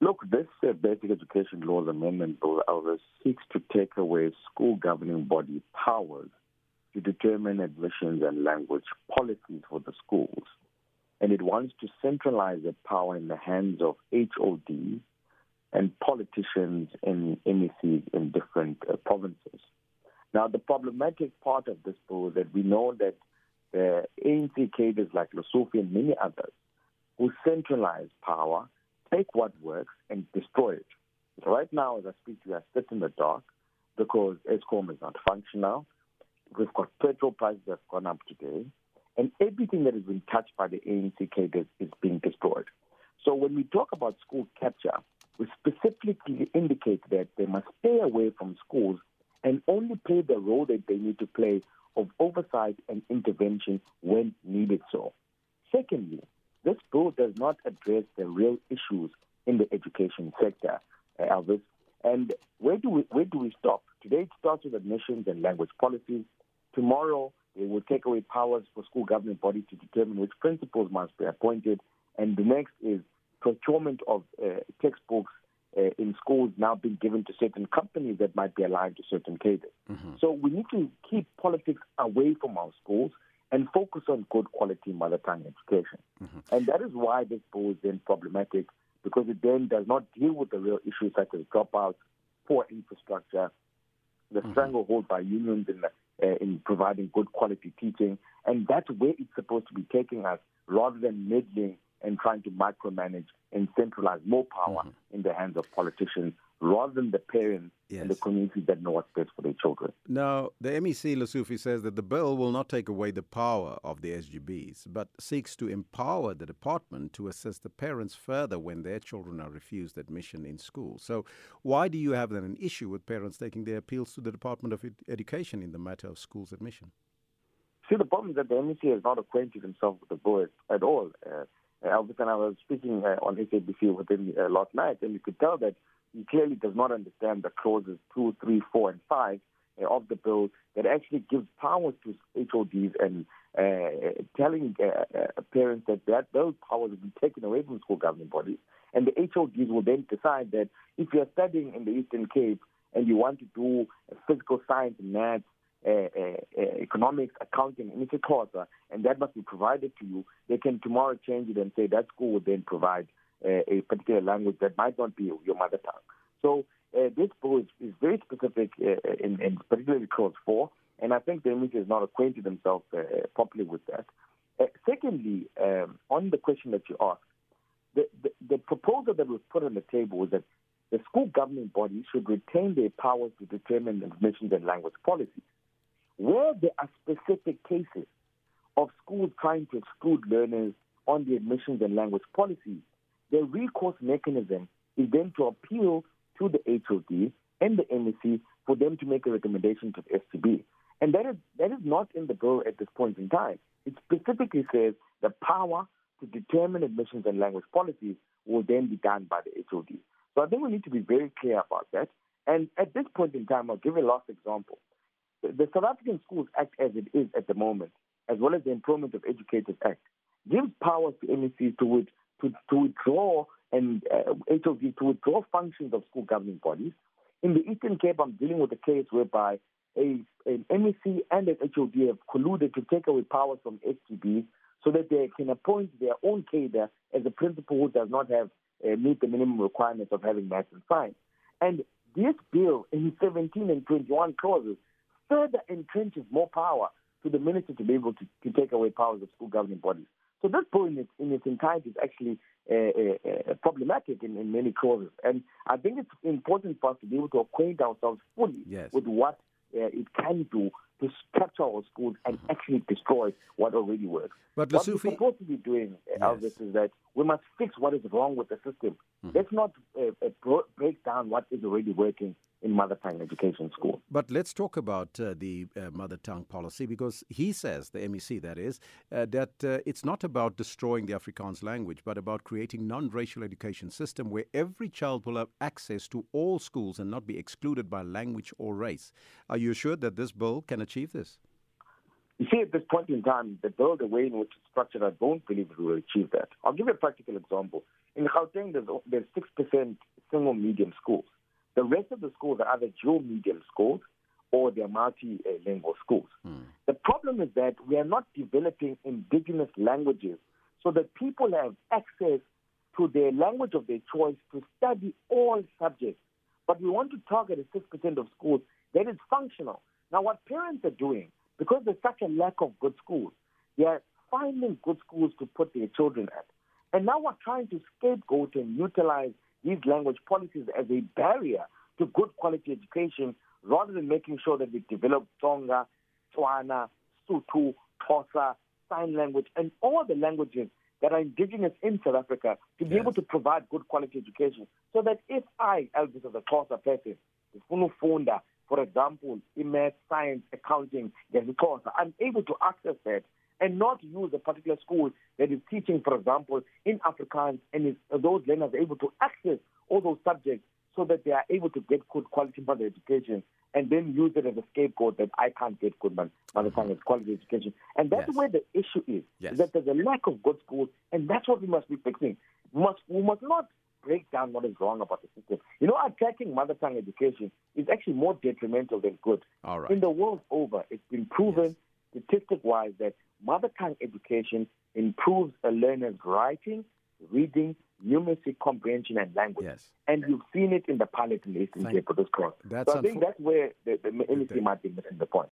Look, this uh, Basic Education Laws Amendment Bill, seeks to take away school governing body powers to determine admissions and language policies for the schools. And it wants to centralize the power in the hands of HODs and politicians in MECs in different uh, provinces. Now, the problematic part of this bill is that we know that the ANC cadres like Lesufi and many others who centralize power take what works and destroy it. So right now, as I speak to you, I in the dark because Eskom is not functional. We've got petrol prices that have gone up today. And everything that has been touched by the ANC cadres is being destroyed. So when we talk about school capture, we specifically indicate that they must stay away from schools and only play the role that they need to play of oversight and intervention when needed so. Secondly, this bill does not address the real issues in the education sector, uh, Elvis. And where do we where do we stop? Today it starts with admissions and language policies. Tomorrow they will take away powers for school government bodies to determine which principals must be appointed. And the next is procurement of uh, textbooks uh, in schools now being given to certain companies that might be aligned to certain cadres. Mm-hmm. So we need to keep politics away from our schools and focus on good quality mother tongue education. Mm-hmm. And that is why this bill is then problematic because it then does not deal with the real issues such as dropouts, poor infrastructure, the mm-hmm. stranglehold by unions in, uh, in providing good quality teaching. And that's where it's supposed to be taking us rather than meddling and trying to micromanage and centralize more power mm-hmm. in the hands of politicians rather than the parents yes. and the communities that know what's best for their children. Now, the MEC Lesufi says that the bill will not take away the power of the SGBs, but seeks to empower the department to assist the parents further when their children are refused admission in school. So, why do you have then an issue with parents taking their appeals to the Department of Education in the matter of schools admission? See, the problem is that the MEC has not acquainted himself with the bill at all. Uh, Elvis and I was speaking uh, on SABC with him uh, last night, and you could tell that he clearly does not understand the clauses two, three, four, and 5 uh, of the bill that actually gives powers to HODs and uh, telling uh, uh, parents that, that those powers will be taken away from school governing bodies. And the HODs will then decide that if you're studying in the Eastern Cape and you want to do physical science, maths, uh, uh, economics, accounting, and isiXhosa, and that must be provided to you, they can tomorrow change it and say that school will then provide uh, a particular language that might not be your mother tongue. So uh, this bill is, is very specific uh, in, in, particularly clause four, and I think the MEC has not acquainted themselves properly with that. secondly, um, on the question that you asked, the, the, the proposal that was put on the table was that the school governing body should retain their powers to determine admissions and language policies. Where there are specific cases of schools trying to exclude learners on the admissions and language policies, the recourse mechanism is then to appeal to the HOD and the MEC for them to make a recommendation to the SGB. And that is, that is not in the bill at this point in time. It specifically says the power to determine admissions and language policies will then be done by the HOD. So I think we need to be very clear about that. And at this point in time, I'll give a last example. The South African Schools Act, as it is at the moment, as well as the Employment of Educators Act, gives powers to MECs to, to, to withdraw and uh, HOD to withdraw functions of school governing bodies. In the Eastern Cape, I'm dealing with a case whereby a, an MEC and an HOD have colluded to take away powers from SGBs so that they can appoint their own cadre as a principal who does not have uh, meet the minimum requirements of having maths and science. And this bill in 17 and 21 clauses further entrenches more power to the minister to be able to, to take away powers of school governing bodies. So this bill in its, in its entirety is actually uh, uh, uh, problematic in, in many clauses. And I think it's important for us to be able to acquaint ourselves fully yes. with what uh, it can do to capture our schools and actually destroy what already works. But what we're supposed to be doing, uh, yes. Elvis, is that we must fix what is wrong with the system. Mm-hmm. Let's not uh, break down what is already working in mother tongue education school. But let's talk about uh, the uh, mother tongue policy because he says, the MEC that is, uh, that uh, it's not about destroying the Afrikaans language, but about creating non-racial education system where every child will have access to all schools and not be excluded by language or race. Are you assured that this bill can achieve this? You see, at this point in time, the bill, the way in which it's structured, I don't believe it will achieve that. I'll give you a practical example. In Gauteng, there's, there's 6% single medium schools. The rest of the schools are either dual medium schools or they're multilingual schools. Mm. The problem is that we are not developing indigenous languages so that people have access to their language of their choice to study all subjects. But we want to target a 6% of schools that is functional. Now, what parents are doing, because there's such a lack of good schools, they are finding good schools to put their children at. And now we're trying to scapegoat and utilize these language policies as a barrier to good quality education rather than making sure that we develop Tsonga, Tswana, Sotho, Xhosa, sign language, and all the languages that are indigenous in South Africa to be yes. able to provide good quality education. So that if I, Elvis, as a Xhosa person, funda, for example, in math, science, accounting, I'm able to access that and not use a particular school that is teaching, for example, in Afrikaans, and is, those learners are able to access all those subjects so that they are able to get good quality mother education and then use it as a scapegoat that I can't get good mother tongue mm-hmm. quality education. And that's yes. where the issue is, yes. is that there's a lack of good schools, and that's what we must be fixing. We must, we must not break down what is wrong about the. You know, attacking mother tongue education is actually more detrimental than good. All right. In the world over, it's been proven yes. statistic-wise that mother tongue education improves a learner's writing, reading, numeracy, comprehension, and language. Yes. And you've seen it in the pilot in the Eastern Cape for isiXhosa. so I think that's where the, the MEC might be missing the point.